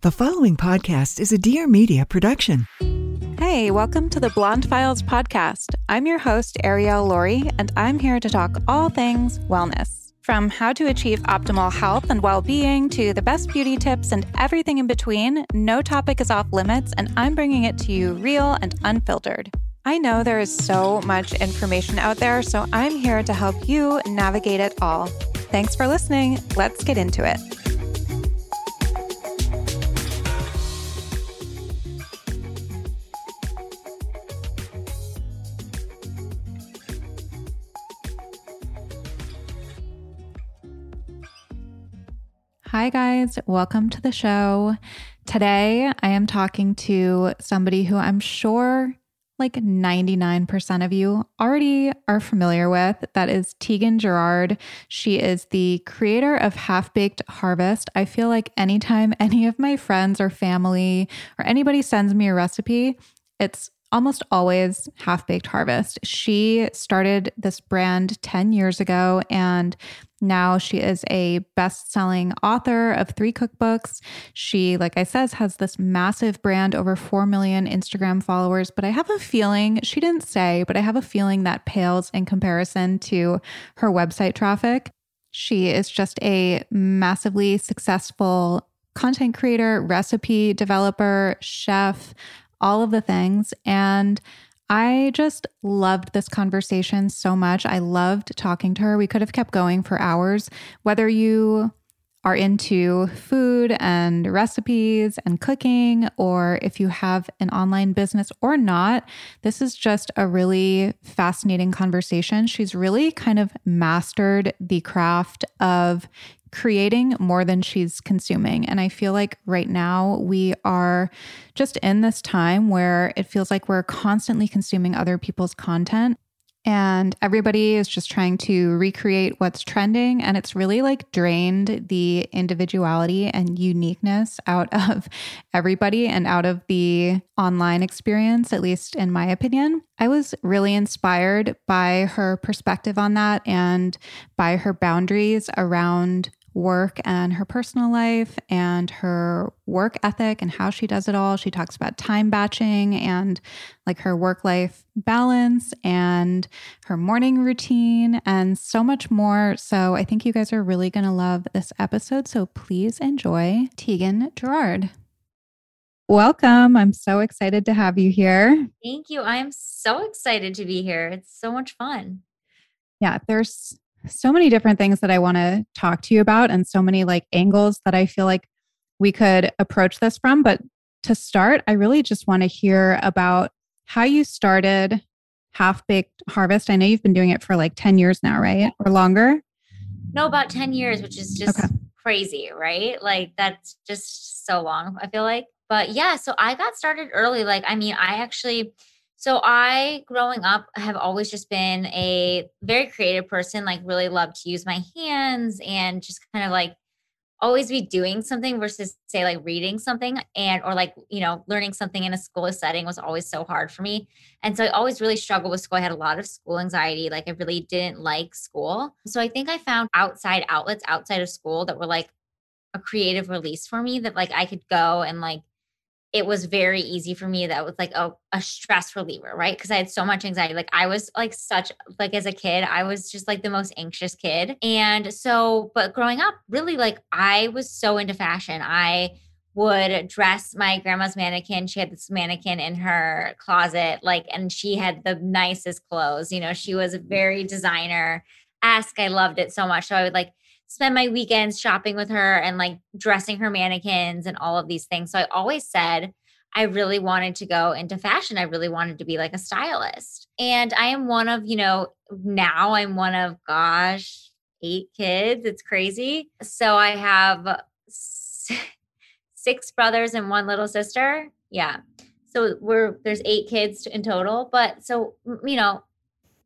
The following podcast is a Dear Media production. Hey, welcome to the Blonde Files podcast. I'm your host, Ariel Laurie, and I'm here to talk all things wellness. From how to achieve optimal health and well being to the best beauty tips and everything in between, no topic is off limits, and I'm bringing it to you real and unfiltered. I know there is so much information out there, so I'm here to help you navigate it all. Thanks for listening. Let's get into it. Hi, guys. Welcome to the show. Today, I am talking to somebody who I'm sure like 99% of you already are familiar with. That is Tieghan Gerard. She is the creator of Half Baked Harvest. I feel like anytime any of my friends or family or anybody sends me a recipe, it's almost always Half Baked Harvest. She started this brand 10 years ago and now she is a best selling author of three cookbooks. She, like I says, has this massive brand, over 4 million Instagram followers. But I have a feeling, she didn't say, but I have a feeling that pales in comparison to her website traffic. She is just a massively successful content creator, recipe developer, chef, all of the things. And I just loved this conversation so much. I loved talking to her. We could have kept going for hours. Whether you are into food and recipes and cooking, or if you have an online business or not, this is just a really fascinating conversation. She's really kind of mastered the craft of creating more than she's consuming. And I feel like right now we are just in this time where it feels like we're constantly consuming other people's content. And everybody is just trying to recreate what's trending. And it's really like drained the individuality and uniqueness out of everybody and out of the online experience, at least in my opinion. I was really inspired by her perspective on that and by her boundaries around work and her personal life and her work ethic and how she does it all. She talks about time batching and like her work life balance and her morning routine and so much more. So I think you guys are really going to love this episode. So please enjoy Tieghan Gerard. Welcome. I'm so excited to have you here. Thank you. I am so excited to be here. It's so much fun. Yeah, there's so many different things that I want to talk to you about and so many like angles that I feel like we could approach this from. But to start, I really just want to hear about how you started Half Baked Harvest. I know you've been doing it for like 10 years now, right? Or longer? No, about 10 years, which is just okay. crazy, right? Like that's just so long, I feel like. But yeah, so I got started early. Like, I mean, I actually, so I, growing up, have always just been a very creative person, like really love to use my hands and just kind of like always be doing something versus say like reading something and or like you know learning something in a school setting was always so hard for me. And so i always really struggled with school. I had a lot of school anxiety like i really didn't like school. So i think i found outside outlets outside of school that were like a creative release for me that like i could go and like it was very easy for me that was like a, a stress reliever right because i had so much anxiety like i was like such like as a kid i was just like the most anxious kid and so but growing up really like i was so into fashion i would dress my grandma's mannequin. She had this mannequin in her closet, like, and she had the nicest clothes. You know, she was a very designer esque. I loved it so much. So I would like spend my weekends shopping with her and like dressing her mannequins and all of these things. So I always said, I really wanted to go into fashion. I really wanted to be like a stylist. And I am one of, you know, now I'm one of, gosh, eight kids. It's crazy. So I have six brothers and one little sister. Yeah. So we're there's eight kids in total. But so you know,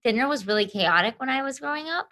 dinner was really chaotic when I was growing up.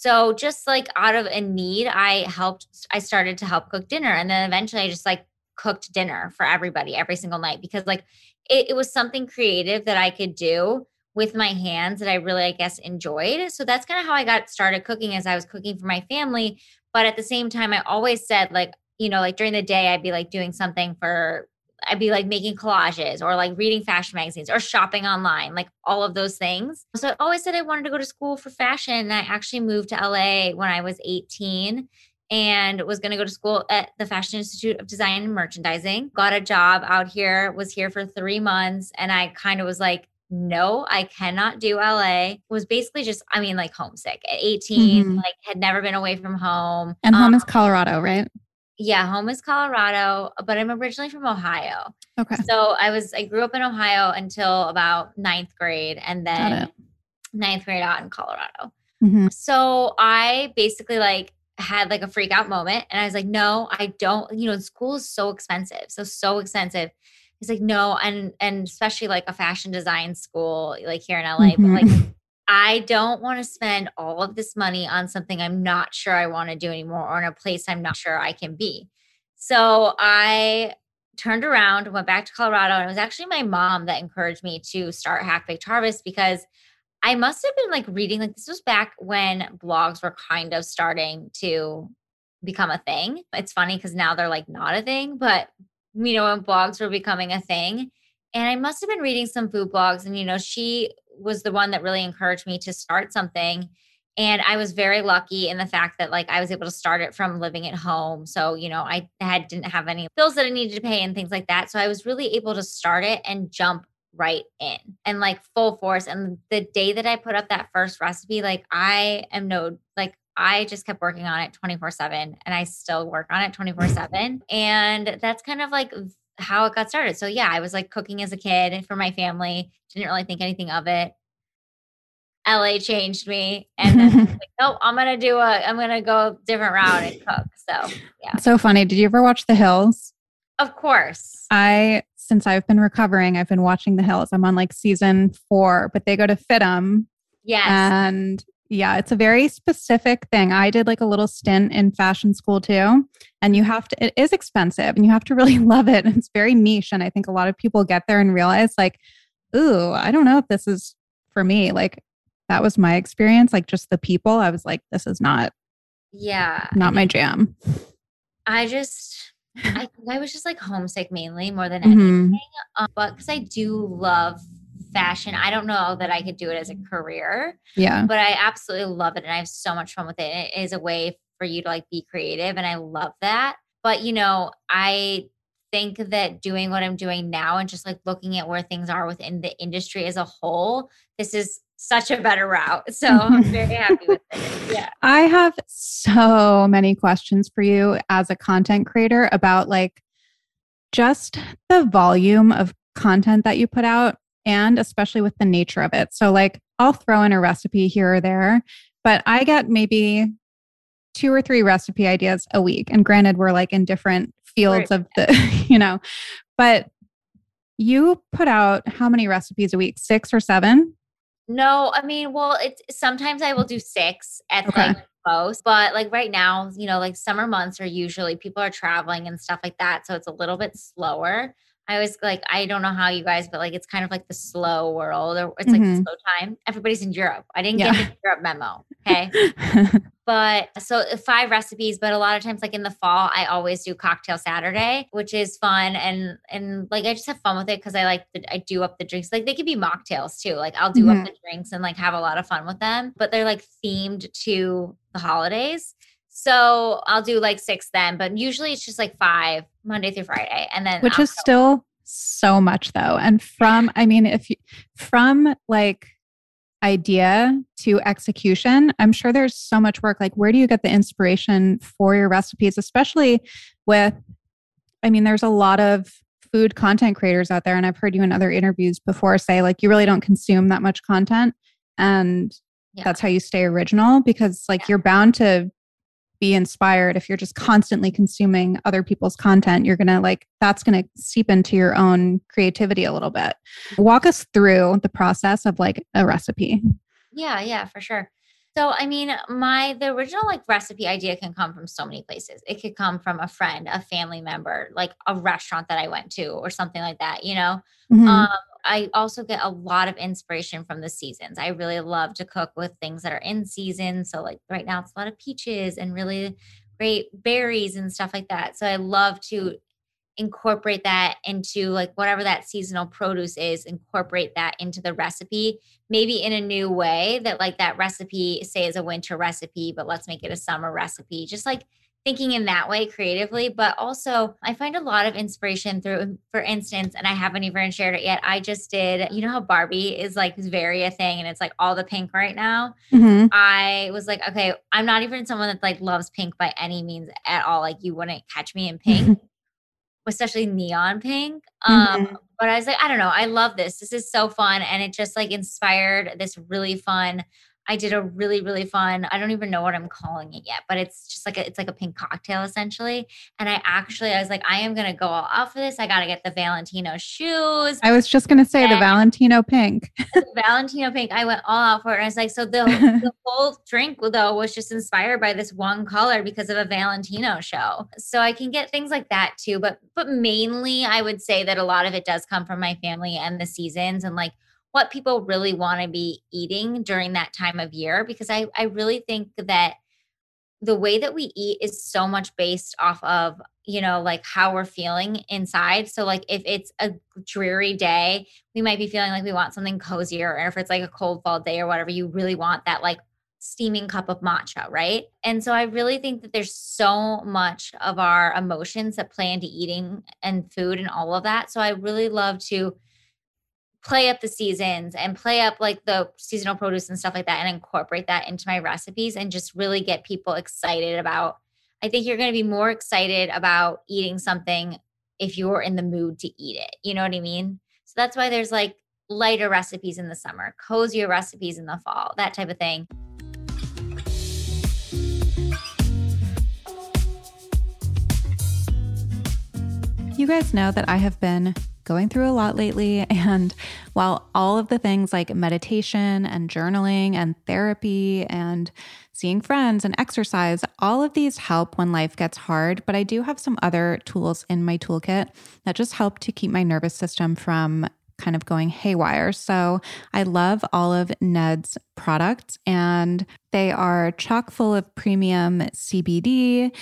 So just like out of a need, I helped I started to help cook dinner. And then eventually I just like cooked dinner for everybody every single night because like it, it was something creative that I could do with my hands that I really, I guess, enjoyed. So that's kind of how I got started cooking as I was cooking for my family. But at the same time, I always said, like, you know, like during the day, I'd be like doing something for, I'd be like making collages or like reading fashion magazines or shopping online, like all of those things. So I always said I wanted to go to school for fashion. And I actually moved to LA when I was 18 and was going to go to school at the Fashion Institute of Design and Merchandising. Got a job out here, was here for three months. And I kind of was like, no, I cannot do LA. Was basically just, I mean, like homesick at 18, mm-hmm. like had never been away from home. And home um, is Colorado, right? Yeah, home is Colorado, but I'm originally from Ohio. Okay. So I was, I grew up in Ohio until about ninth grade and then ninth grade out in Colorado. Mm-hmm. So I basically like had like a freak out moment and I was like, no, I don't, you know, school is so expensive. So, so expensive. He's like, no, and and especially like a fashion design school like here in LA, mm-hmm. but like I don't want to spend all of this money on something I'm not sure I want to do anymore or in a place I'm not sure I can be. So I turned around, went back to Colorado, and it was actually my mom that encouraged me to start Half Baked Harvest because I must have been like reading, like, this was back when blogs were kind of starting to become a thing. It's funny because now they're like not a thing, but you know, when blogs were becoming a thing. And I must have been reading some food blogs, and you know, she was the one that really encouraged me to start something. And I was very lucky in the fact that like I was able to start it from living at home. So, you know, I had didn't have any bills that I needed to pay and things like that. So I was really able to start it and jump right in and like full force. And the day that I put up that first recipe, like I am no like I just kept working on it 24 7 and I still work on it 24 7. And that's kind of like how it got started. So, yeah, I was like cooking as a kid for my family, didn't really think anything of it. LA changed me. And then like, nope, I'm going to do a, I'm to go a different route and cook. So, yeah. So funny. Did you ever watch The Hills? Of course. I, since I've been recovering, I've been watching The Hills. I'm on like season four, but they go to FIDM. Yes. And yeah, it's a very specific thing. I did like a little stint in fashion school too. And you have to, it is expensive and you have to really love it. And it's very niche. And I think a lot of people get there and realize, like, ooh, I don't know if this is for me. Like, that was my experience. Like, just the people, I was like, this is not, yeah, not my jam. I just, I think I was just like homesick mainly more than mm-hmm. anything. Mm-hmm. Um, but because I do love fashion. I don't know that I could do it as a career. Yeah. But I absolutely love it and I have so much fun with it. It is a way for you to like be creative and I love that. But you know, I think that doing what I'm doing now and just like looking at where things are within the industry as a whole, this is such a better route. So I'm very happy with it. Yeah. I have so many questions for you as a content creator about like just the volume of content that you put out and especially with the nature of it. So, like, I'll throw in a recipe here or there, but I get maybe two or three recipe ideas a week. And granted, we're like in different fields right. of the, you know, but you put out how many recipes a week? Six or seven? No, I mean, well, it's sometimes I will do six at okay. like most, but like right now, you know, like summer months are usually people are traveling and stuff like that. So it's a little bit slower. I was like, I don't know how you guys, but like it's kind of like the slow world or it's like mm-hmm. slow time. Everybody's in Europe. I didn't yeah. get the Europe memo. Okay. but so uh, five recipes, but a lot of times like in the fall, I always do cocktail Saturday, which is fun. And and like I just have fun with it because I like the, I do up the drinks. Like they could be mocktails too. Like I'll do mm-hmm. up the drinks and like have a lot of fun with them. But they're like themed to the holidays. So I'll do like six then, but usually it's just like five Monday through Friday. And then which is still so much though. And from, I mean, if you, from like idea to execution, I'm sure there's so much work. Like, where do you get the inspiration for your recipes, especially with, I mean, there's a lot of food content creators out there. And I've heard you in other interviews before say, like, you really don't consume that much content. And yeah. that's how you stay original because, like, yeah. you're bound to be inspired. If you're just constantly consuming other people's content you're going to like that's going to seep into your own creativity a little bit. Walk us through the process of like a recipe. Yeah yeah for sure. So i mean my the original like recipe idea can come from so many places. It could come from a friend a family member like a restaurant that i went to or something like that you know? Mm-hmm. um, I also get a lot of inspiration from the seasons. I really love to cook with things that are in season. So, like right now, it's a lot of peaches and really great berries and stuff like that. So, I love to incorporate that into like whatever that seasonal produce is, incorporate that into the recipe, maybe in a new way that, like, that recipe, say, is a winter recipe, but let's make it a summer recipe. Just like thinking in that way creatively, but also I find a lot of inspiration through, for instance, and I haven't even shared it yet. I just did, you know how Barbie is like very a thing and it's like all the pink right now. Mm-hmm. I was like, okay, I'm not even someone that like loves pink by any means at all. Like you wouldn't catch me in pink. especially neon pink. Um, mm-hmm. but I was like, I don't know, I love this. This is so fun. And it just like inspired this really fun I did a really, really fun, I don't even know what I'm calling it yet, but it's just like a, it's like a pink cocktail essentially. And I actually, I was like, I am going to go all out for this. I got to get the Valentino shoes. I was just going to say and the Valentino pink. the Valentino pink. I went all out for it. And I was like, so the, the whole drink though was just inspired by this one color because of a Valentino show. So I can get things like that too. But, but mainly I would say that a lot of it does come from my family and the seasons and like, what people really want to be eating during that time of year because I, I really think that the way that we eat is so much based off of you know like how we're feeling inside. So like if it's a dreary day we might be feeling like we want something cozier or if it's like a cold fall day or whatever you really want that like steaming cup of matcha right? And so i really think that there's so much of our emotions that play into eating and food and all of that. So i really love to play up the seasons and play up like the seasonal produce and stuff like that and incorporate that into my recipes and just really get people excited about I think you're going to be more excited about eating something if you're in the mood to eat it. You know what I mean? So that's why there's like lighter recipes in the summer, cozier recipes in the fall, that type of thing. You guys know that I have been going through a lot lately. And while all of the things like meditation and journaling and therapy and seeing friends and exercise, all of these help when life gets hard. But I do have some other tools in my toolkit that just help to keep my nervous system from kind of going haywire. So I love all of Ned's products, and they are chock full of premium CBD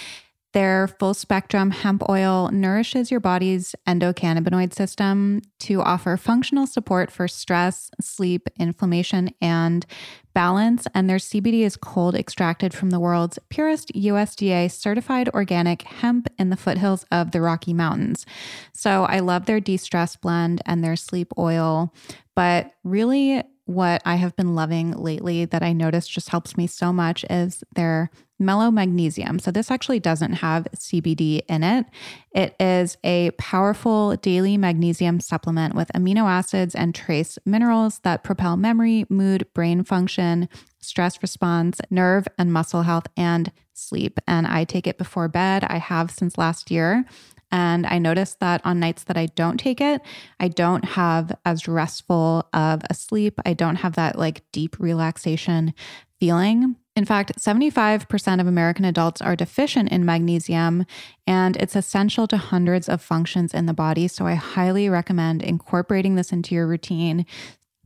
their full spectrum hemp oil nourishes your body's endocannabinoid system to offer functional support for stress, sleep, inflammation, and balance. And their CBD is cold extracted from the world's purest USDA certified organic hemp in the foothills of the Rocky Mountains. So I love their de stress blend and their sleep oil. But really, what I have been loving lately that I noticed just helps me so much is their mellow magnesium. So, this actually doesn't have CBD in it. It is a powerful daily magnesium supplement with amino acids and trace minerals that propel memory, mood, brain function, stress response, nerve and muscle health, and sleep. And I take it before bed. I have since last year. And I noticed that on nights that I don't take it, I don't have as restful of a sleep. I don't have that like deep relaxation feeling. In fact, 75% of American adults are deficient in magnesium, and it's essential to hundreds of functions in the body. So I highly recommend incorporating this into your routine.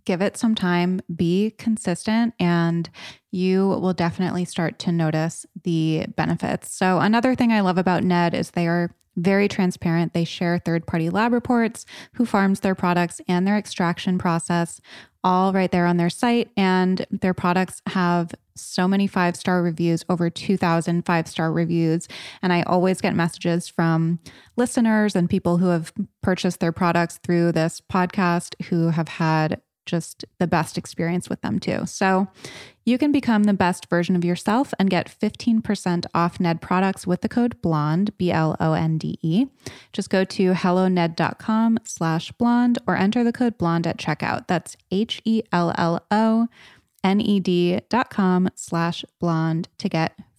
Give it some time, be consistent, and you will definitely start to notice the benefits. So, another thing I love about Ned is they are very transparent. They share third party lab reports, who farms their products, and their extraction process all right there on their site. And their products have so many five star reviews, over 2,000 five star reviews. And I always get messages from listeners and people who have purchased their products through this podcast who have had just the best experience with them too. So you can become the best version of yourself and get 15% off Ned products with the code BLONDE, B L O N D E. Just go to helloned.com slash blonde or enter the code BLONDE at checkout. That's H E L L O N E D dot com slash blonde to get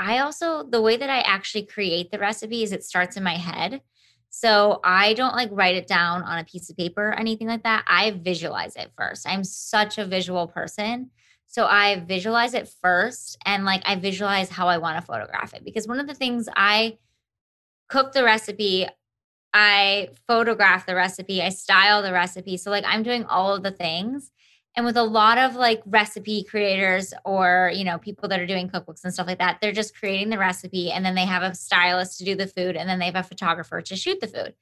I also, the way that I actually create the recipe is it starts in my head. So I don't like write it down on a piece of paper or anything like that. I visualize it first. I'm such a visual person. So I visualize it first and like I visualize how I want to photograph it. Because one of the things I cook the recipe, I photograph the recipe, I style the recipe. So like I'm doing all of the things and with a lot of like recipe creators or you know people that are doing cookbooks and stuff like that they're just creating the recipe and then they have a stylist to do the food and then they have a photographer to shoot the food.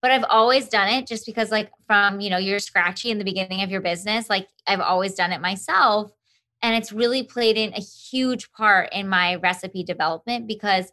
But i've always done it just because like from you know you're scratchy in the beginning of your business like i've always done it myself and it's really played in a huge part in my recipe development because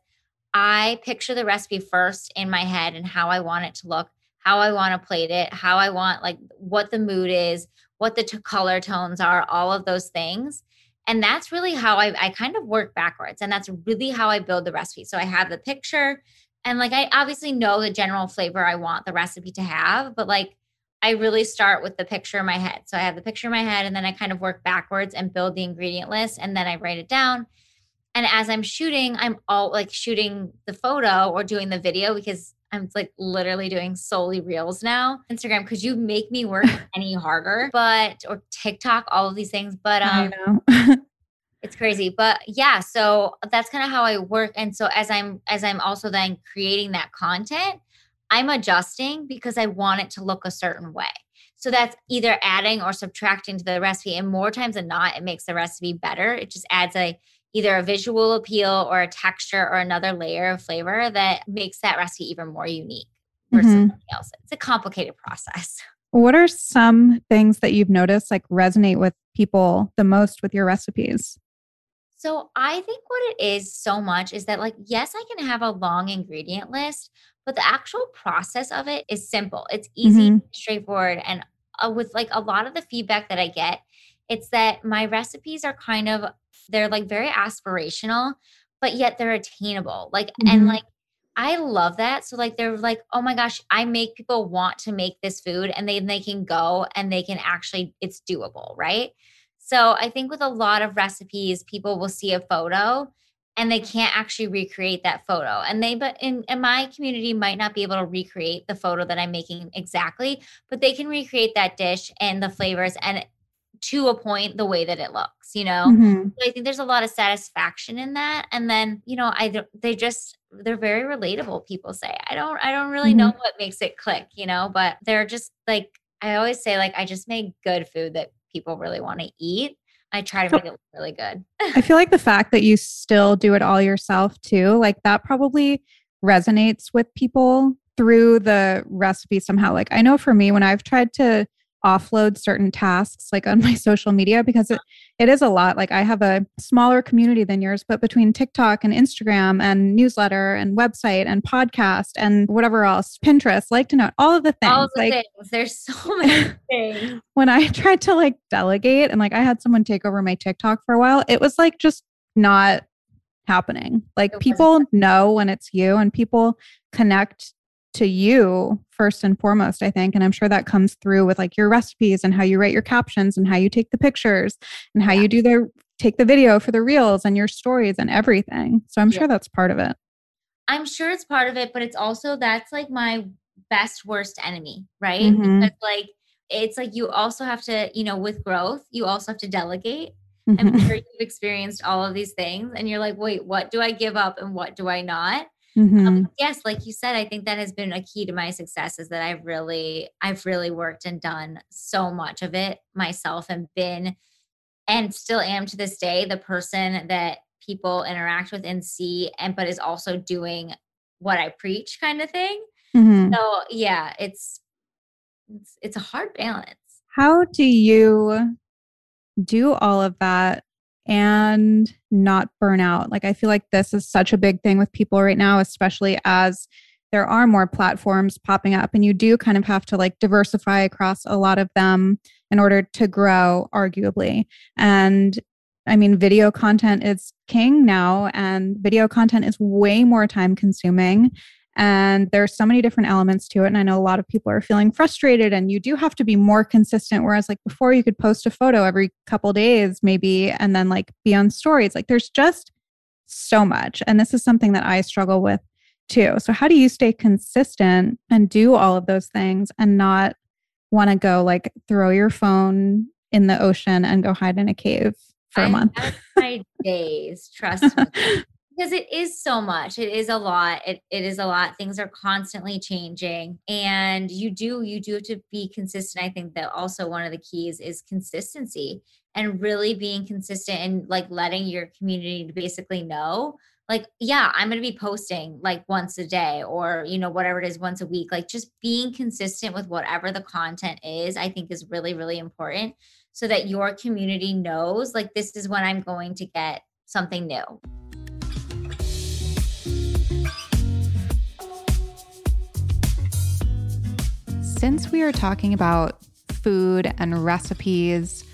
i picture the recipe first in my head and how i want it to look how i want to plate it how i want like what the mood is what the t- color tones are, all of those things. And that's really how I, I kind of work backwards. And that's really how I build the recipe. So I have the picture and like I obviously know the general flavor I want the recipe to have, but like I really start with the picture in my head. So I have the picture in my head and then I kind of work backwards and build the ingredient list and then I write it down. And as I'm shooting, I'm all like shooting the photo or doing the video because I'm like literally doing solely reels now. Instagram, could you make me work any harder? But or TikTok, all of these things. But um it's crazy. But yeah, so that's kind of how I work. And so as I'm as I'm also then creating that content, I'm adjusting because I want it to look a certain way. So that's either adding or subtracting to the recipe. And more times than not, it makes the recipe better. It just adds a either a visual appeal or a texture or another layer of flavor that makes that recipe even more unique for mm-hmm. something else. It's a complicated process. What are some things that you've noticed like resonate with people the most with your recipes? So I think what it is so much is that like yes, I can have a long ingredient list, but the actual process of it is simple. It's easy, mm-hmm. straightforward and uh, with like a lot of the feedback that I get, it's that my recipes are kind of they're like very aspirational, but yet they're attainable. Like, mm-hmm. and like, I love that. So like they're like, oh my gosh, I make people want to make this food and then they can go and they can actually, it's doable, right? So I think with a lot of recipes, people will see a photo and they can't actually recreate that photo. And they, but in, in my community, might not be able to recreate the photo that I'm making exactly, but they can recreate that dish and the flavors. And to a point the way that it looks you know? Mm-hmm. so i think there's a lot of satisfaction in that and then you know i don't they just they're very relatable people say. I don't i don't really mm-hmm. know what makes it click you know but they're just like i always say like i just make good food that people really want to eat. I try to make it really good. I feel like the fact that you still do it all yourself too like that probably resonates with people through the recipe somehow. Like i know for me when i've tried to offload certain tasks like on my social media because it, uh-huh. it is a lot. Like i have a smaller community than yours but between tiktok and instagram and newsletter and website and podcast and whatever else pinterest like to know all of the things all the like things. there's so many things. when i tried to like delegate and like i had someone take over my tiktok for a while it was like just not happening. Like people know when it's you and people connect to you first and foremost i think and i'm sure that comes through with like your recipes and how you write your captions and how you take the pictures and how yeah. you do the take the video for the reels and your stories and everything so i'm yeah. sure that's part of it i'm sure it's part of it but it's also that's like my best worst enemy right mm-hmm. because like it's like you also have to, you know, with growth, you also have to delegate. Mhm. I'm sure you've experienced all of these things and you're like, wait, what do I give up and what do I not? Mhm. Um, yes, like you said, I think that has been a key to my success is that I've really, I've really worked and done so much of it myself and been and still am to this day the person that people interact with and see and but is also doing what I preach kind of thing. Mhm. So yeah, it's it's it's a hard balance. How do you do all of that and not burn out? Like, I feel like this is such a big thing with people right now, especially as there are more platforms popping up, and you do kind of have to like diversify across a lot of them in order to grow, arguably. And I mean, video content is king now, and video content is way more time consuming. And there's so many different elements to it. And I know a lot of people are feeling frustrated, and you do have to be more consistent. Whereas, like before, you could post a photo every couple days, maybe, and then like be on stories. Like there's just so much. And this is something that I struggle with too. So, how do you stay consistent and do all of those things and not want to go like throw your phone in the ocean and go hide in a cave for a I month? have my days, trust me. Because it is so much. It is a lot. It, it is a lot. Things are constantly changing. And you do, you do have to be consistent. I think that also one of the keys is consistency and really being consistent and like letting your community basically know like yeah i'm going to be posting like once a day or you know whatever it is once a week like just being consistent with whatever the content is i think is really really important so that your community knows like this is when i'm going to get something new Since we are talking about food and recipes,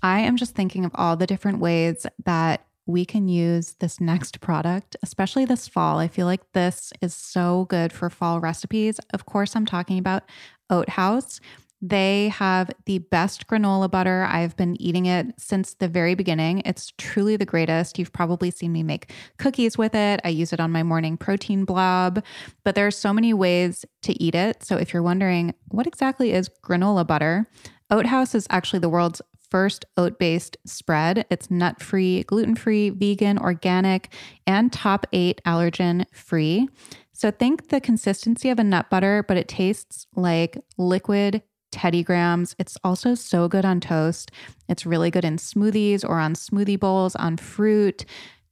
I am just thinking of all the different ways that we can use this next product, especially this fall. I feel like this is so good for fall recipes. Of course, I'm talking about Oat Haus. They have the best granola butter. I've been eating it since the very beginning. It's truly the greatest. You've probably seen me make cookies with it. I use it on my morning protein blob, but there are so many ways to eat it. So if you're wondering what exactly is granola butter, Oat Haus is actually the world's first oat based spread. It's nut free, gluten free, vegan, organic, and top eight allergen free. So think the consistency of a nut butter, but it tastes like liquid Teddy Grahams. It's also so good on toast. It's really good in smoothies or on smoothie bowls, on fruit.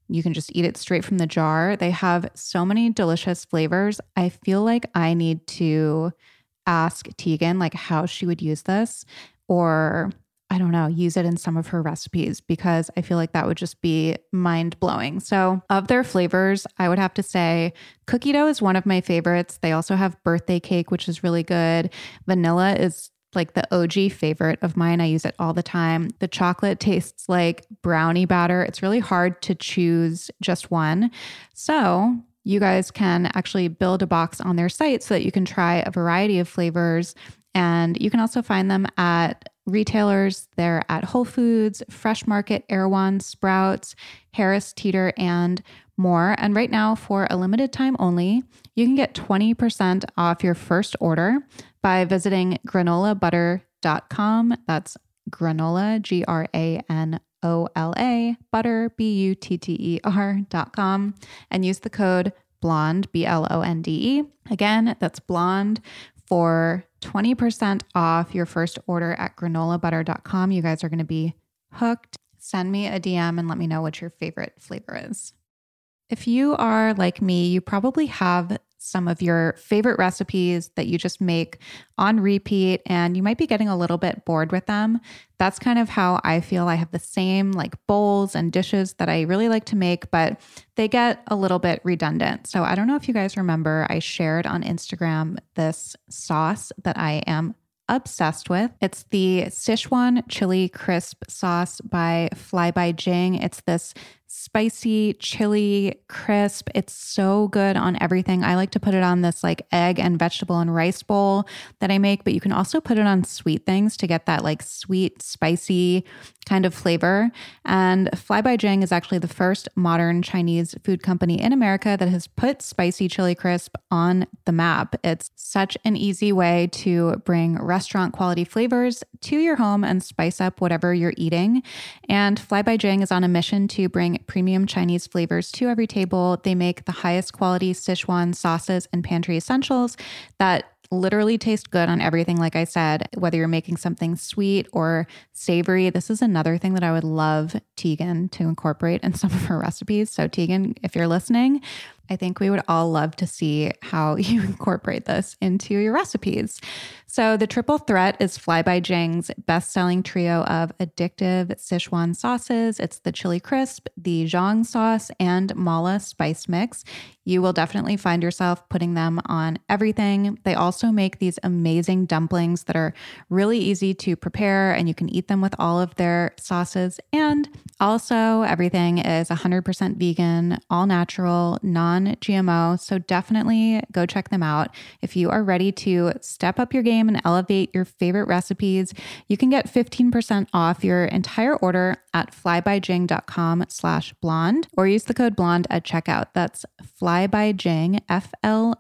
You can just eat it straight from the jar. They have so many delicious flavors. I feel like I need to ask Tieghan like how she would use this or I don't know, use it in some of her recipes because I feel like that would just be mind blowing. So, of their flavors, I would have to say cookie dough is one of my favorites. They also have birthday cake, which is really good. Vanilla is like the OG favorite of mine. I use it all the time. The chocolate tastes like brownie batter. It's really hard to choose just one. So, you guys can actually build a box on their site so that you can try a variety of flavors. And you can also find them at retailers. They're at Whole Foods, Fresh Market, Erewhon, Sprouts, Harris Teeter, and more. And right now, for a limited time only, you can get 20% off your first order by visiting granolabutter.com. That's granola, G R A N O L A, butter, B U T T E R.com, and use the code blonde, B L O N D E. Again, that's blonde for 20% off your first order at granolabutter.com. You guys are going to be hooked. Send me a DM and let me know what your favorite flavor is. If you are like me, you probably have some of your favorite recipes that you just make on repeat and you might be getting a little bit bored with them. That's kind of how I feel. I have the same like bowls and dishes that I really like to make, but they get a little bit redundant. So I don't know if you guys remember, I shared on Instagram this sauce that I am obsessed with. It's the Sichuan chili crisp sauce by Fly by Jing. It's this spicy, chili, crisp. It's so good on everything. I like to put it on this like egg and vegetable and rice bowl that I make, but you can also put it on sweet things to get that like sweet, spicy kind of flavor. And Fly by Jing is actually the first modern Chinese food company in America that has put spicy chili crisp on the map. It's such an easy way to bring restaurant quality flavors to your home and spice up whatever you're eating. And Fly by Jing is on a mission to bring premium Chinese flavors to every table. They make the highest quality Sichuan sauces and pantry essentials that literally taste good on everything. Like I said, whether you're making something sweet or savory, this is another thing that I would love Tieghan to incorporate in some of her recipes. So, Tieghan, if you're listening, I think we would all love to see how you incorporate this into your recipes. So, the triple threat is Fly by Jing's best selling trio of addictive Sichuan sauces. It's the chili crisp, the zhong sauce, and mala spice mix. You will definitely find yourself putting them on everything. They also make these amazing dumplings that are really easy to prepare, and you can eat them with all of their sauces. And also, everything is 100% vegan, all natural, non GMO. So, definitely go check them out. If you are ready to step up your game, and elevate your favorite recipes, you can get 15% off your entire order at flybyjing.com slash blonde or use the code blonde at checkout. That's F-L-Y-B-Y-J-I-N-G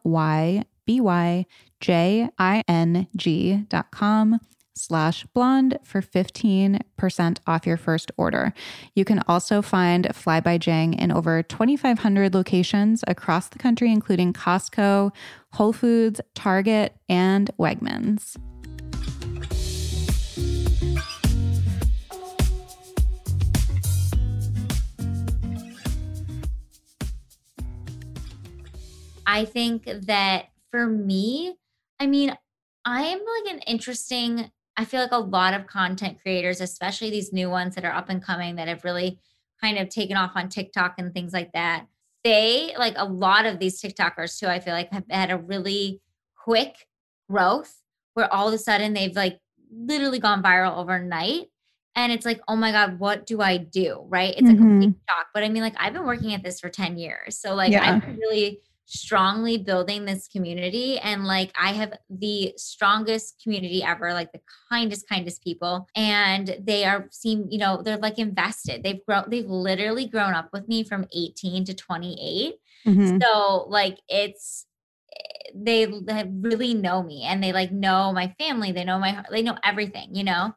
dot com slash blonde for 15% off your first order. You can also find Fly by Jing in over 2,500 locations across the country, including Costco, Whole Foods, Target, and Wegmans. I think that for me, I mean, I'm like an interesting I feel like a lot of content creators, especially these new ones that are up and coming that have really kind of taken off on TikTok and things like that, they like a lot of these TikTokers too, I feel like have had a really quick growth where all of a sudden they've like literally gone viral overnight. And it's like, oh my God, what do I do? Right. It's mm-hmm. a complete shock. But I mean, like, I've been working at this for 10 years. So, like, yeah. I've really strongly building this community and like I have the strongest community ever like the kindest kindest people and they are seem you know they're like invested. They've grown they've literally grown up with me from 18 to 28 mm-hmm. so like it's eh, they, they really know me and they like know my family they know my they know everything you know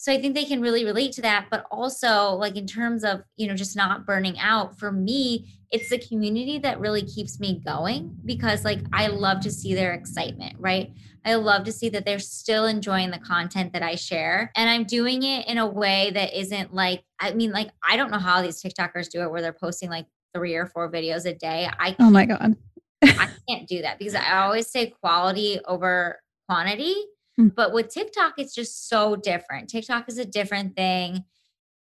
so i think they can really relate to that but also like in terms of you know just not burning out for me it's the community that really keeps me going because like i love to see their excitement right? I love to see that they're still enjoying the content that i share and i'm doing it in a way that isn't like i mean like i don't know how these tiktokers do it where they're posting like three or four videos a day. I oh my god. I can't do that because i always say quality over quantity Mm. But with TikTok, it's just so different. TikTok is a different thing.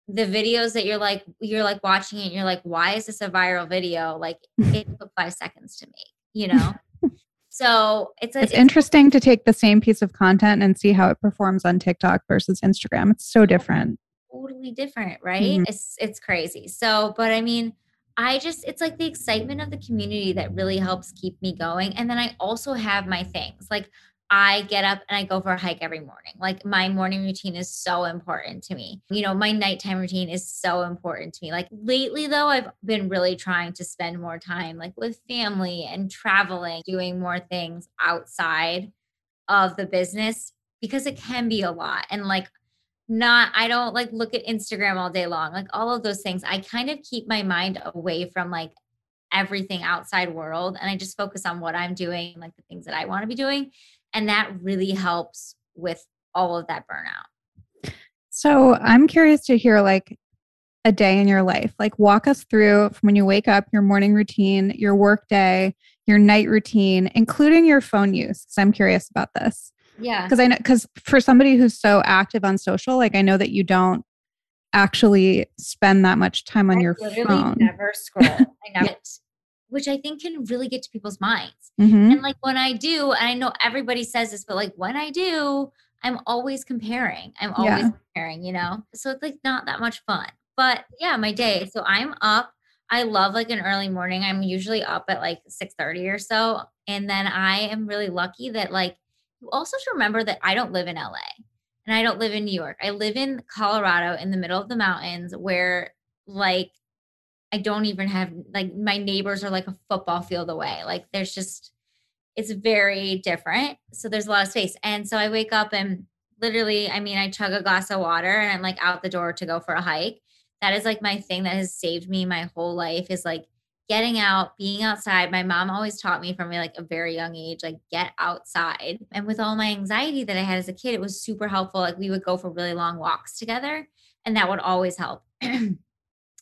The videos that you're like, you're like watching it, you're like, why is this a viral video? Like it took five seconds to make, you know? so it's, a, it's, it's interesting to take the same piece of content and see how it performs on TikTok versus Instagram. It's so different. Totally different, right? Mm-hmm. It's it's crazy. So, but I mean, I just, it's like the excitement of the community that really helps keep me going. And then I also have my things. Like I get up and I go for a hike every morning. Like my morning routine is so important to me. You know, my nighttime routine is so important to me. Like lately though, I've been really trying to spend more time like with family and traveling, doing more things outside of the business because it can be a lot. And like not I don't like look at Instagram all day long. Like all of those things. I kind of keep my mind away from like everything outside world and I just focus on what I'm doing, like the things that I want to be doing and that really helps with all of that burnout. So I'm curious to hear like a day in your life. Like walk us through from when you wake up, your morning routine, your work day, your night routine, including your phone use. Because I'm curious about this. Yeah. Because I know because for somebody who's so active on social, like I know that you don't actually spend that much time on I your phone. Never scroll. I never which I think can really get to people's minds. Mm-hmm. And like when I do, and I know everybody says this, but like when I do, I'm always comparing. I'm always yeah. comparing, you know? So it's like not that much fun. But yeah, my day. So I'm up. I love like an early morning. I'm usually up at like 6:30 or so. And then I am really lucky that like you also should remember that I don't live in LA and I don't live in New York. I live in Colorado in the middle of the mountains where like I don't even have like my neighbors are like a football field away. Like there's just it's very different. So there's a lot of space. And so I wake up and literally, I mean, I chug a glass of water and I'm like out the door to go for a hike. That is like my thing that has saved me my whole life is like getting out, being outside. My mom always taught me from like a very young age, like get outside. And with all my anxiety that I had as a kid, it was super helpful. Like we would go for really long walks together, and that would always help.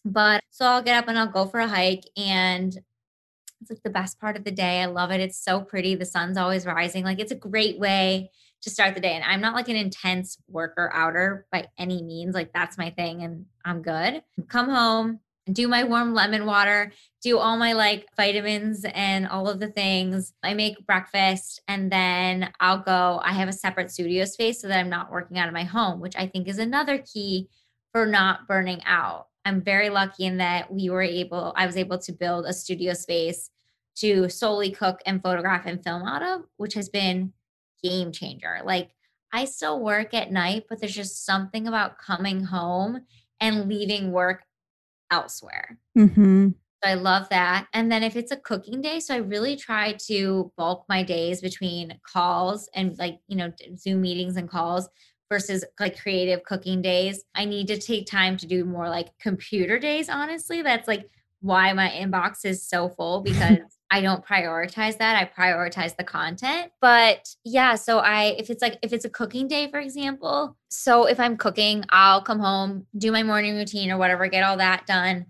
but so I'll get up and I'll go for a hike, and it's like the best part of the day. I love it. It's so pretty. The sun's always rising. Like it's a great way to start the day. And I'm not like an intense worker outer by any means. Like that's my thing and I'm good. Come home, do my warm lemon water, do all my like vitamins and all of the things. I make breakfast and then I'll go. I have a separate studio space so that I'm not working out of my home, which I think is another key for not burning out. I'm very lucky in that we were able, I was able to build a studio space to solely cook and photograph and film out of, which has been game changer. Like I still work at night, but there's just something about coming home and leaving work elsewhere. Mm-hmm. So I love that. And then if it's a cooking day, so I really try to bulk my days between calls and like, you know, Zoom meetings and calls versus like creative cooking days. I need to take time to do more like computer days, honestly. That's like why my inbox is so full because I don't prioritize that. I prioritize the content. But yeah, so I if it's like if it's a cooking day for example, so if I'm cooking, I'll come home, do my morning routine or whatever, get all that done.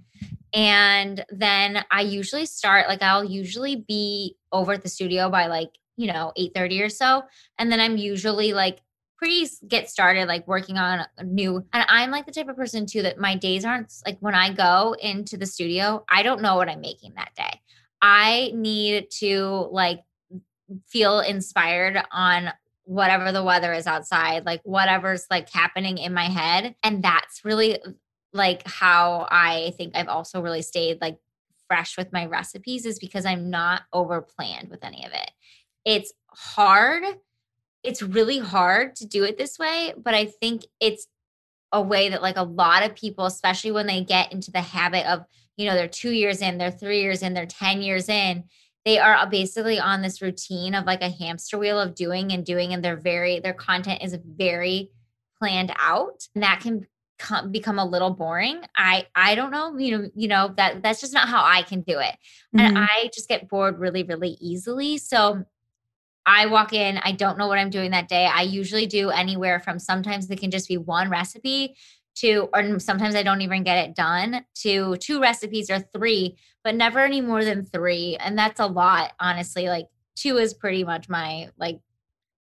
And then I usually start like I'll usually be over at the studio by like, you know, 8:30 or so, and then I'm usually like pretty get started like working on a new and i'm like the type of person too that my days aren't like when i go into the studio i don't know what i'm making that day I need to like feel inspired on whatever the weather is outside, like whatever's like happening in my head. And that's really like how I think I've also really stayed like fresh with my recipes is because I'm not over planned with any of it. It's hard. It's really hard to do it this way, but I think it's a way that like a lot of people, especially when they get into the habit of you know, they're two years in, they're three years in, they're 10 years in. They are basically on this routine of like a hamster wheel of doing and doing, and they're very, their content is very planned out. And that can become a little boring. I I don't know, you know, you know that that's just not how I can do it. Mm-hmm. And I just get bored really really easily. So I walk in, I don't know what I'm doing that day. I usually do anywhere from sometimes it can just be one recipe to, or sometimes I don't even get it done, to two recipes or three, but never any more than three. And that's a lot, honestly. Like two is pretty much my like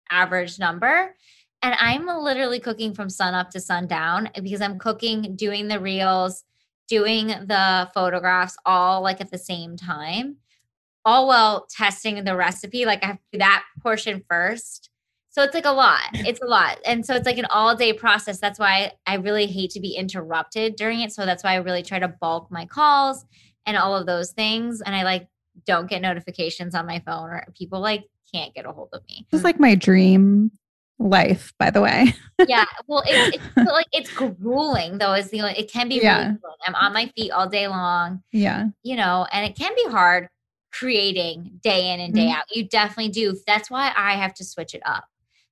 average number. And I'm literally cooking from sun up to sundown because I'm cooking, doing the reels, doing the photographs all like at the same time, all while testing the recipe. Like I have to do that portion first so it's like a lot. It's a lot. And so it's like an all day process. That's why I really hate to be interrupted during it. So that's why I really try to bulk my calls and all of those things. And I like don't get notifications on my phone or people like can't get a hold of me. It's like my dream life, by the way. yeah. Well, it's, it's like it's grueling though. Is the only, it can be yeah. Really I'm on my feet all day long. Yeah. You know, and it can be hard creating day in and day mm-hmm. out. You definitely do. That's why I have to switch it up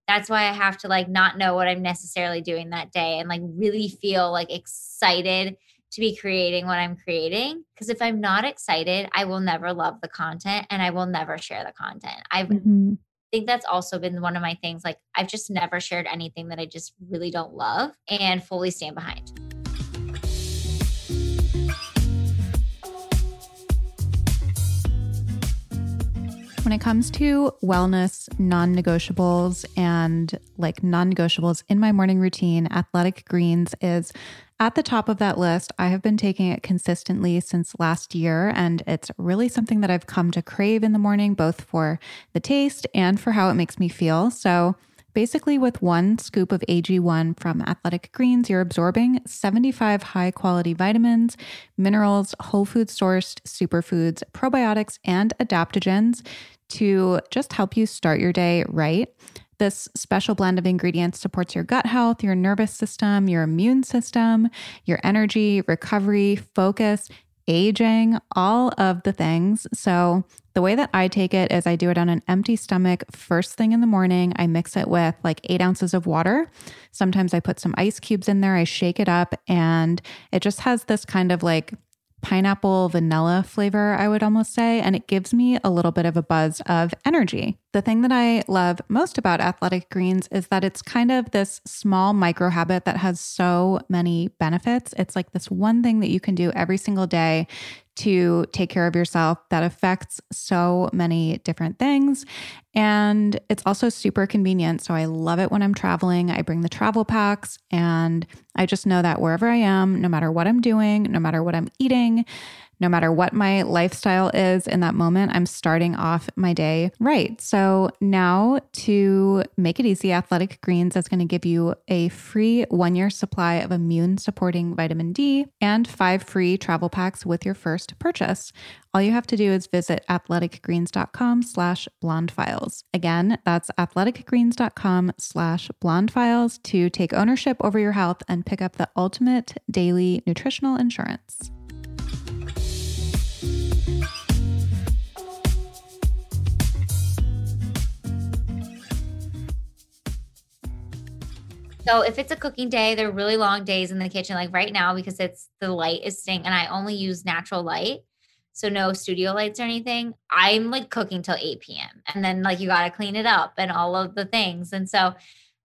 that's why I have to like not know what I'm necessarily doing that day and like really feel like excited to be creating what I'm creating. Because if I'm not excited, I will never love the content and I will never share the content. I mm-hmm. think that's also been one of my things. Like, I've just never shared anything that I just really don't love and fully stand behind. When it comes to wellness, non negotiables, and like non negotiables in my morning routine, athletic greens is at the top of that list. I have been taking it consistently since last year, and it's really something that I've come to crave in the morning, both for the taste and for how it makes me feel. So, Basically, with one scoop of AG1 from Athletic Greens, you're absorbing 75 high quality vitamins, minerals, whole food sourced superfoods, probiotics, and adaptogens to just help you start your day right. This special blend of ingredients supports your gut health, your nervous system, your immune system, your energy, recovery, focus, aging, all of the things. So, the way that I take it is I do it on an empty stomach first thing in the morning. I mix it with like eight ounces of water. Sometimes I put some ice cubes in there, I shake it up, and it just has this kind of like pineapple vanilla flavor, I would almost say, and it gives me a little bit of a buzz of energy. The thing that I love most about Athletic Greens is that it's kind of this small micro habit that has so many benefits. It's like this one thing that you can do every single day to take care of yourself that affects so many different things. And it's also super convenient. So I love it when I'm traveling. I bring the travel packs and I just know that wherever I am, no matter what I'm doing, no matter what I'm eating, no matter what my lifestyle is in that moment, I'm starting off my day right. So now to make it easy, Athletic Greens is going to give you a free one year supply of immune supporting vitamin D and five free travel packs with your first purchase. All you have to do is visit athleticgreens.com slash blondefiles. Again, that's athleticgreens.com slash blondefiles to take ownership over your health and pick up the ultimate daily nutritional insurance. So if it's a cooking day, they're really long days in the kitchen, like right now, because it's the light is staying and I only use natural light. So no studio lights or anything. I'm like cooking till 8 p.m. And then like you gotta clean it up and all of the things. And so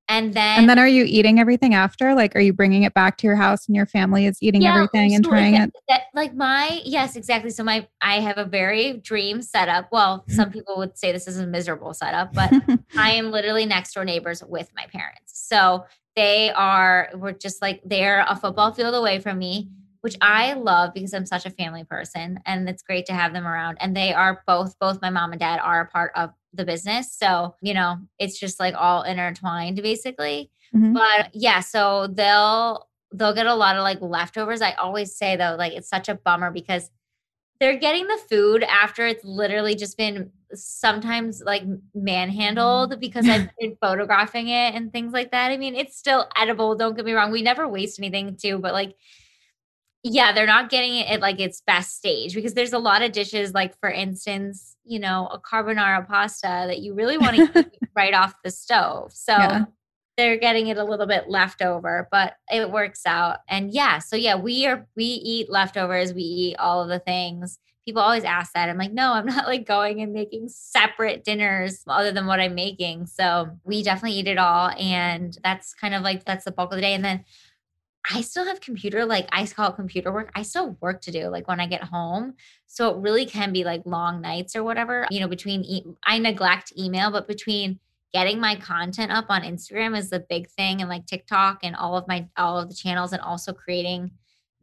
and then And then are you eating everything after? Like are you bringing it back to your house and your family is eating yeah, everything and trying that, it? That, like my yes, exactly. So my I have a very dream setup. Well, mm-hmm. some people would say this is a miserable setup, but I am literally next door neighbors with my parents. So they are, we're just like, they're a football field away from me, which I love because I'm such a family person and it's great to have them around. And they are both, both my mom and dad are a part of the business. So, you know, it's just like all intertwined basically. Mm-hmm. But yeah, so they'll, they'll get a lot of like leftovers. I always say though, like it's such a bummer because they're getting the food after it's literally just been sometimes like manhandled because I've been photographing it and things like that. I mean, it's still edible. Don't get me wrong. We never waste anything too, but like, yeah, they're not getting it at like its best stage because there's a lot of dishes, like for instance, you know, a carbonara pasta that you really want to eat right off the stove. So yeah. they're getting it a little bit left over, but it works out. And yeah, so yeah, we are we eat leftovers, we eat all of the things people always ask that. I'm like, no, I'm not like going and making separate dinners other than what I'm making. So we definitely eat it all. And that's kind of like, that's the bulk of the day. And then I still have computer, like I call it computer work. I still work to do like when I get home. So it really can be like long nights or whatever, you know, between, e- I neglect email, but between getting my content up on Instagram is the big thing and like TikTok and all of my, all of the channels and also creating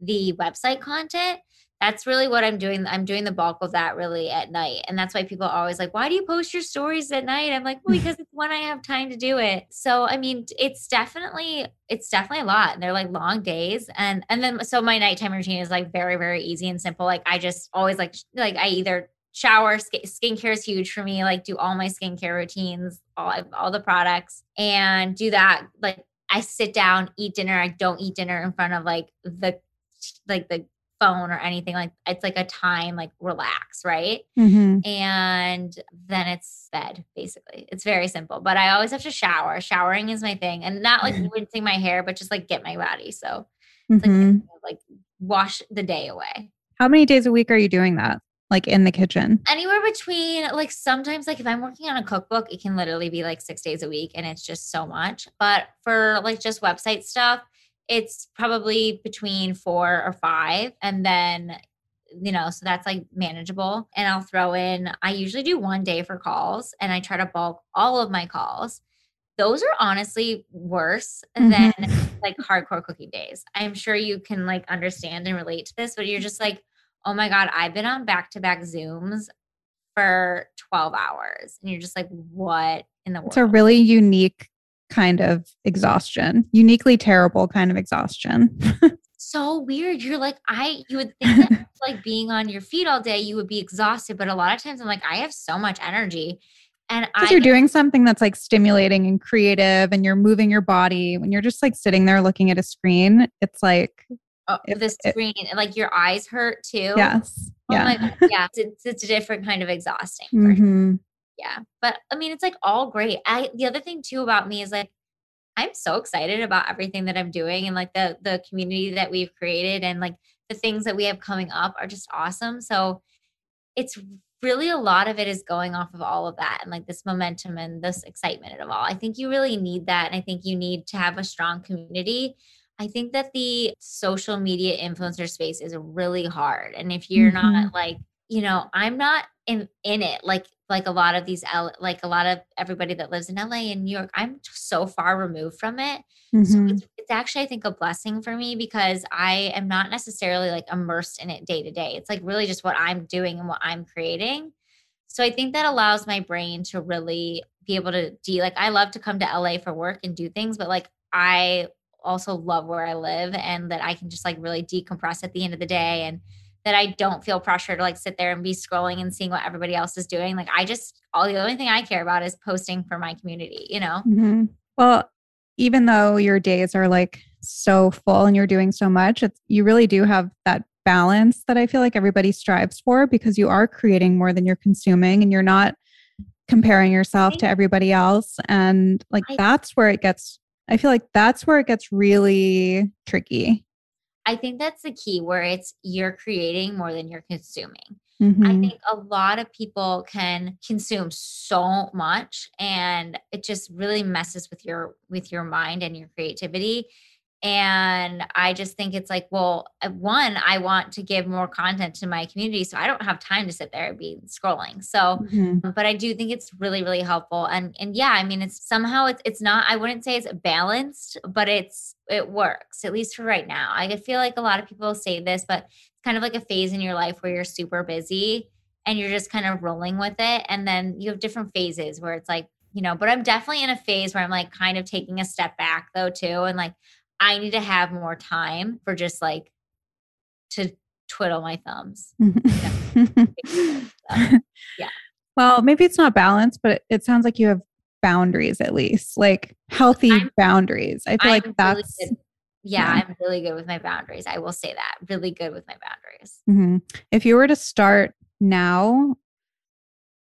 the website content that's really what I'm doing. I'm doing the bulk of that really at night. And that's why people are always like, why do you post your stories at night? I'm like, well, because it's when I have time to do it. So, I mean, it's definitely, it's definitely a lot. And they're like long days. And, and then, so my nighttime routine is like very, very easy and simple. Like I just always like, like I either shower, skincare is huge for me. Like do all my skincare routines, all, all the products and do that. Like I sit down, eat dinner. I don't eat dinner in front of like the, like the phone or anything like it's like a time like relax right? Mm-hmm. and then it's bed basically. It's very simple but i always have to shower. Showering is my thing and not like rinsing my hair but just like get my body so mm-hmm. like, like wash the day away. How many days a week are you doing that like in the kitchen? Anywhere between like sometimes like if i'm working on a cookbook it can literally be like six days a week and it's just so much but for like just website stuff it's probably between four or five. And then, you know, so that's like manageable. And I'll throw in, I usually do one day for calls and I try to bulk all of my calls. Those are honestly worse mm-hmm. than like hardcore cooking days. I'm sure you can like understand and relate to this, but you're just like, oh my God, I've been on back to back Zooms for 12 hours. And you're just like, what in the world? It's a really unique kind of exhaustion, uniquely terrible kind of exhaustion. so weird. You're like, I, you would think that like being on your feet all day, you would be exhausted. But a lot of times I'm like, I have so much energy. And because you're doing something that's like stimulating and creative and you're moving your body. When you're just like sitting there looking at a screen, it's like, oh, if, the screen, it, like your eyes hurt too. Yes. Oh yeah. yeah. It's, it's, a different kind of exhausting. Mm-hmm. Yeah. But I mean, it's like all great. I, the other thing too about me is like, I'm so excited about everything that I'm doing and like the the community that we've created and like the things that we have coming up are just awesome. So it's really a lot of it is going off of all of that and like this momentum and this excitement of all. I think you really need that and I think you need to have a strong community. I think that the social media influencer space is really hard and if you're mm-hmm. not like, you know, I'm not in in it like like a lot of these L, like a lot of everybody that lives in LA and New York, I'm so far removed from it. Mm-hmm. So it's, it's actually, I think, a blessing for me because I am not necessarily like immersed in it day to day. It's like really just what I'm doing and what I'm creating. So I think that allows my brain to really be able to de like I love to come to LA for work and do things, but like I also love where I live and that I can just like really decompress at the end of the day and that I don't feel pressure to like sit there and be scrolling and seeing what everybody else is doing. Like I just all the only thing I care about is posting for my community, you know? Mm-hmm. Well, even though your days are like so full and you're doing so much, it's you really do have that balance that I feel like everybody strives for because you are creating more than you're consuming and you're not comparing yourself to everybody else. And like that's where it gets I feel like that's where it gets really tricky I think that's the key where it's you're creating more than you're consuming. Mm-hmm. I think a lot of people can consume so much and it just really messes with your with your mind and your creativity and I just think it's like, well, uh, one, I want to give more content to my community. So I don't have time to sit there and be scrolling. So, mm-hmm. but I do think it's really, really helpful. And and yeah, I mean, it's somehow it's it's not, I wouldn't say it's balanced, but it's it works, at least for right now. I feel like a lot of people say this, but it's kind of like a phase in your life where you're super busy and you're just kind of rolling with it. And then you have different phases where it's like, you know, but I'm definitely in a phase where I'm like kind of taking a step back though, too. And like I need to have more time for just like to twiddle my thumbs. so, yeah. Well, maybe it's not balanced, but it, it, sounds like you have boundaries at least, like healthy I'm, boundaries. I feel I'm like that's. Really yeah, yeah, I'm really good with my boundaries. I will say that. Really good with my boundaries. Mm-hmm. If you were to start now,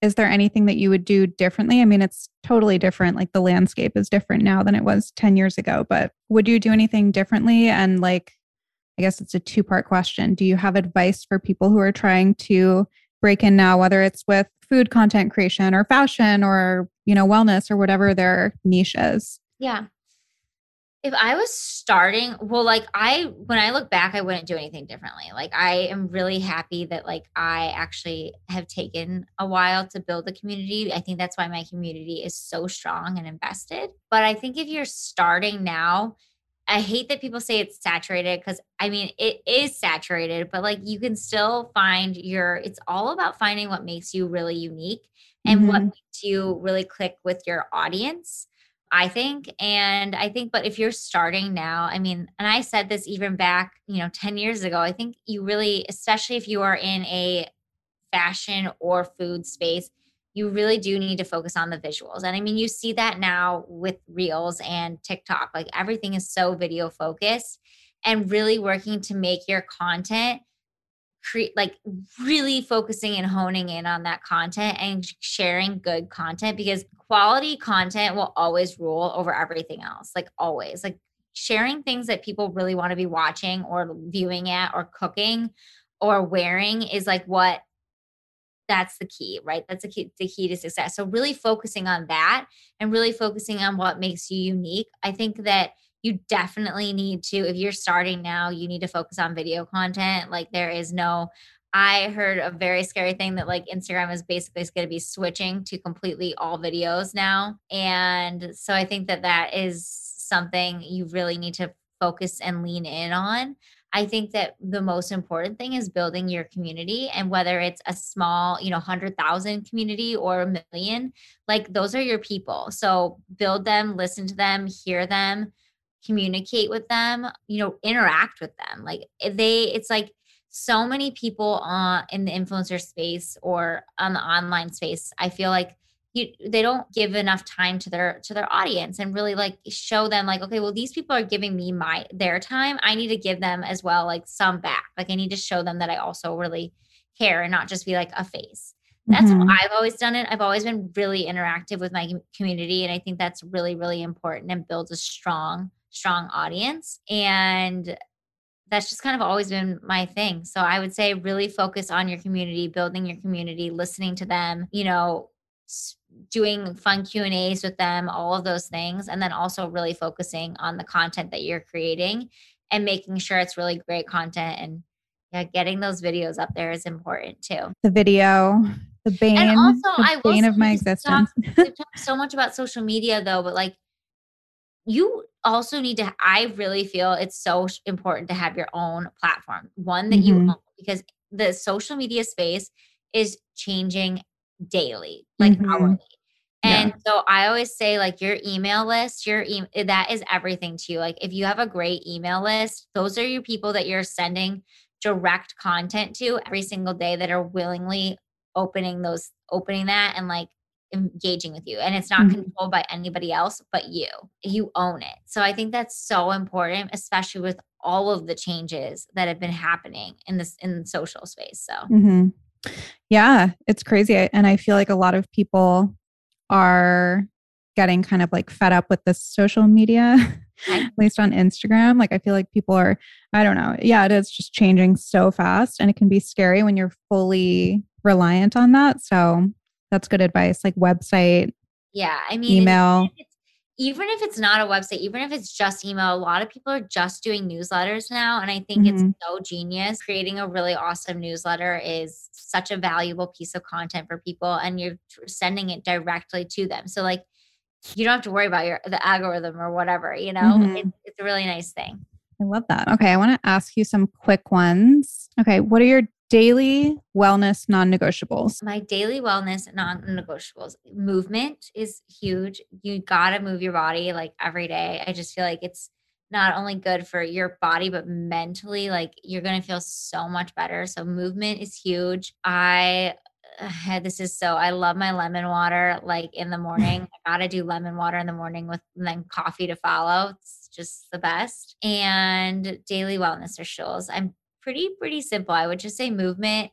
is there anything that you would do differently? I mean, it's totally different. Like the landscape is different now than it was 10 years ago, but would you do anything differently? And like, I guess it's a two part question. Do you have advice for people who are trying to break in now, whether it's with food content creation or fashion or, you know, wellness or whatever their niche is? Yeah if I was starting, well, like I, when I look back, I wouldn't do anything differently. Like I am really happy that like I actually have taken a while to build a community. I think that's why my community is so strong and invested. But I think if you're starting now, I hate that people say it's saturated because I mean, it is saturated, but like you can still find your, it's all about finding what makes you really unique and mm-hmm. what makes you really click with your audience. I think. And I think, but if you're starting now, I mean, and I said this even back, you know, 10 years ago, I think you really, especially if you are in a fashion or food space, you really do need to focus on the visuals. And I mean, you see that now with Reels and TikTok, like everything is so video focused and really working to make your content create like really focusing and honing in on that content and sharing good content because quality content will always rule over everything else like always. Like sharing things that people really want to be watching or viewing at or cooking or wearing is like what that's the key right? That's the key the key to success. So really focusing on that and really focusing on what makes you unique i think that you definitely need to if you're starting now you need to focus on video content like there is no i heard a very scary thing that like instagram is basically going to be switching to completely all videos now and so i think that that is something you really need to focus and lean in on I think that the most important thing is building your community and whether it's a small, you know, 100,000 community or a million, like those are your people. So build them, listen to them, hear them, communicate with them, you know, interact with them. Like eh, they it's like so many people uh, in the influencer space or on the online space. I feel like you, they don't give enough time to their to their audience and really like show them like okay well these people are giving me my their time i need to give them as well like some back like i need to show them that i also really care and not just be like a face that's mm-hmm. how i've always done it i've always been really interactive with my community and i think that's really really important and builds a strong strong audience and that's just kind of always been my thing so i would say really focus on your community building your community listening to them you know doing fun Q and A's with them, all of those things, and then also really focusing on the content that you're creating and making sure it's really great content and yeah, getting those videos up there is important too. The video, the bane, and also the I bane of my existence. Talk, talk so much about social media though, but like you also need to. I really feel it's so important to have your own platform, one that mm-hmm. you own, because the social media space is changing daily, like mm-hmm. hourly. And yeah. so I always say, like, your email list, your e- that is everything to you. Like, if you have a great email list, those are your people that you're sending direct content to every single day that are willingly opening those, opening that and like engaging with you. And it's not mm-hmm. controlled by anybody else but you. You own it. So I think that's so important, especially with all of the changes that have been happening in this in social space. So. Mm-hmm. Yeah, it's crazy. And I feel like a lot of people are getting kind of like fed up with this social media, at least on Instagram. Like, I feel like people are, I don't know. Yeah, it is just changing so fast and it can be scary when you're fully reliant on that. So, that's good advice. Like, website. Yeah. I mean, email even if it's not a website, even if it's just email, a lot of people are just doing newsletters now. And I think mm-hmm. it's so genius. Creating a really awesome newsletter is such a valuable piece of content for people, and you're sending it directly to them. So, like, you don't have to worry about your the algorithm or whatever, you know, mm-hmm. it, it's a really nice thing. I love that. Okay. I want to ask you some quick ones. Okay. What are your daily wellness non negotiables? My daily wellness non negotiables movement is huge. You got to move your body like every day. I just feel like it's not only good for your body, but mentally, like you're going to feel so much better. So, movement is huge. I had this is so I love my lemon water like in the morning. I gotta do lemon water in the morning with then coffee to follow. It's just the best. And daily wellness rituals. I'm pretty, pretty simple. I would just say movement.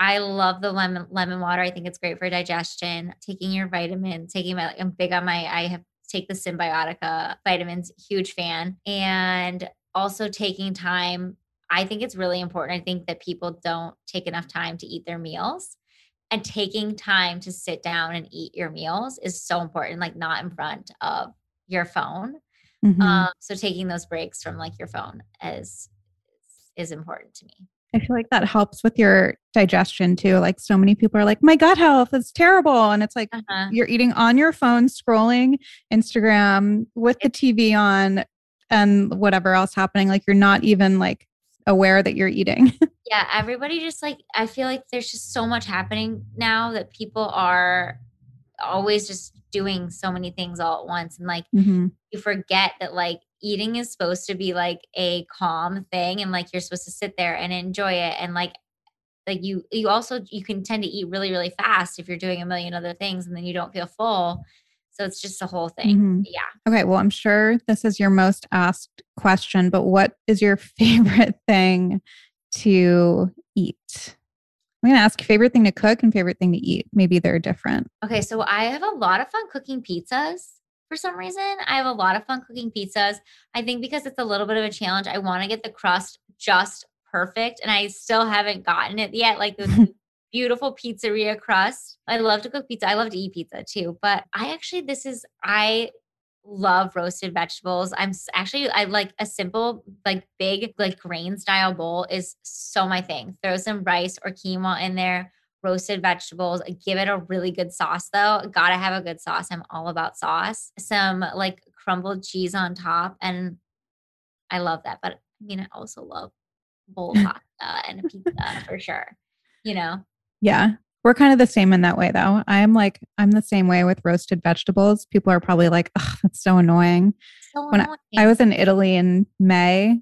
I love the lemon lemon water. I think it's great for digestion. Taking your vitamins, taking my I'm big on my I have take the Symbiotica vitamins, huge fan. And also taking time. I think it's really important. I think that people don't take enough time to eat their meals. And taking time to sit down and eat your meals is so important, like not in front of your phone. Mm-hmm. Um, so taking those breaks from like your phone is is important to me. I feel like that helps with your digestion too. Like so many people are like, my gut health is terrible. And it's like uh-huh. you're eating on your phone, scrolling Instagram with the TV on and whatever else happening. Like you're not even like aware that you're eating. yeah. Everybody just like, I feel like there's just so much happening now that people are always just doing so many things all at once. And like mm-hmm. you forget that like eating is supposed to be like a calm thing and like you're supposed to sit there and enjoy it and like like you you also you can tend to eat really really fast if you're doing a million other things and then you don't feel full so it's just a whole thing mm-hmm. yeah okay well i'm sure this is your most asked question but what is your favorite thing to eat I'm going to ask your favorite thing to cook and favorite thing to eat. Maybe they're different. Okay, so I have a lot of fun cooking pizzas for some reason. I have a lot of fun cooking pizzas. I think because it's a little bit of a challenge, I want to get the crust just perfect. And I still haven't gotten it yet. Like the beautiful pizzeria crust. I love to cook pizza. I love to eat pizza too. But I actually, this is, I love roasted vegetables. I'm actually I like a simple like big like grain style bowl is so my thing. Throw some rice or quinoa in there, roasted vegetables. Give it a really good sauce though. Gotta have a good sauce. I'm all about sauce. Some like crumbled cheese on top. And I love that. But I mean, I also love bowl pasta and a pizza for sure. You know? Yeah. We're kind of the same in that way though. I am like I'm the same way with roasted vegetables. People are probably like, "Oh, that's so annoying." So when I, I was in Italy in May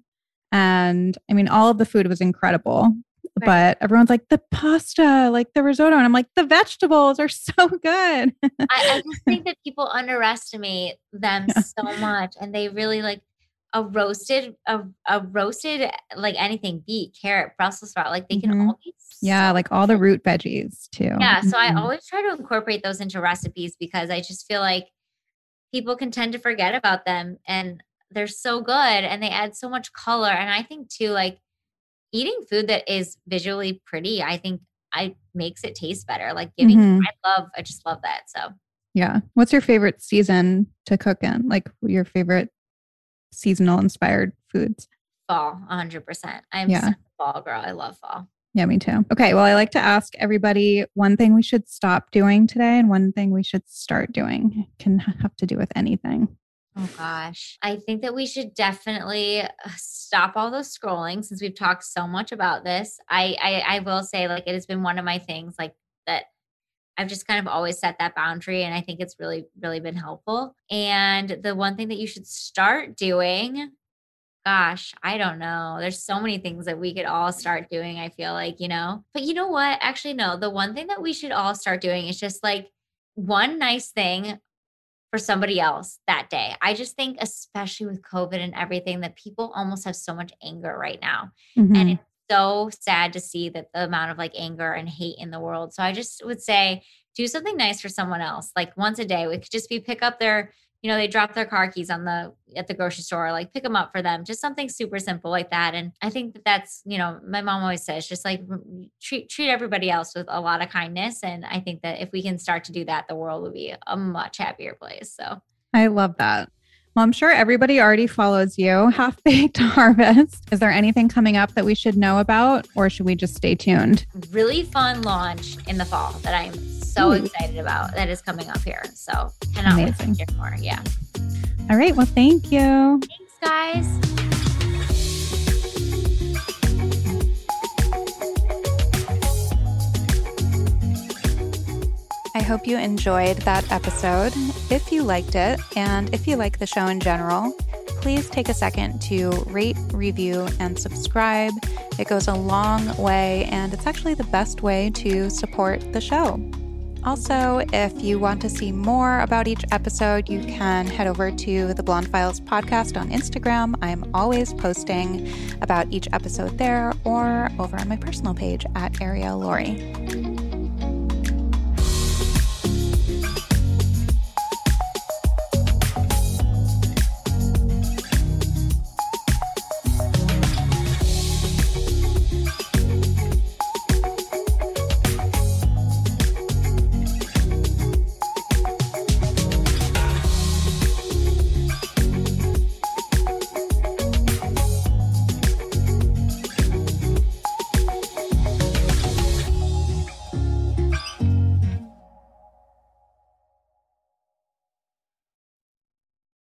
and I mean all of the food was incredible. Right. But everyone's like the pasta, like the risotto, and I'm like the vegetables are so good. I, I just think that people underestimate them Yeah. so much and they really like a roasted a, a roasted like anything beet carrot brussels sprout like they can Mhm. all be yeah, so like all the root veggies too. yeah so i Mhm. always try to incorporate those into recipes because i just feel like people can tend to forget about them and they're so good and they add so much color and i think too like eating food that is visually pretty i think i makes it taste better like giving Mhm. i love i just love that so Yeah. What's your favorite season to cook in? Like your favorite seasonal inspired foods? fall 100% i'm Yeah. such a fall girl i love fall Yeah, me too. Okay. Well, I like to ask everybody one thing we should stop doing today and one thing we should start doing. It can have to do with anything. Oh gosh. I think that we should definitely uh, stop all the scrolling since we've talked so much about this. I, I I will say like it has been one of my things like that I've just kind of always set that boundary and I think it's really really been helpful. And the one thing that you should start doing gosh, I don't know. There's so many things that we could all start doing, I feel like, you know. But you know what? Actually no, the one thing that we should all start doing is just like one nice thing for somebody else that day. I just think, especially with COVID and everything, that people almost have so much anger right now. And Mhm. it's so sad to see that the amount of like anger and hate in the world. So I just would say, do something nice for someone else. Like once a day, it could just be pick up their, you know, they drop their car keys on the at the grocery store, like pick them up for them. Just something super simple like that. And I think that that's, you know, my mom always says, just like treat treat everybody else with a lot of kindness. And I think that if we can start to do that, the world will be a much happier place. So I love that. Well, I'm sure everybody already follows you, Half Baked Harvest. Is there anything coming up that we should know about, or should we just stay tuned? really fun launch in the fall that I'm so Ooh. excited about that is coming up here. So cannot wait to Amazing. more. Yeah. All right. Well, thank you. Thanks, guys. I hope you enjoyed that episode. If you liked it, and if you like the show in general, please take a second to rate, review, and subscribe. It goes a long way, and it's actually the best way to support the show. Also, if you want to see more about each episode, you can head over to the Blonde Files podcast on Instagram. I'm always posting about each episode there or over on my personal page at Ariel Lori.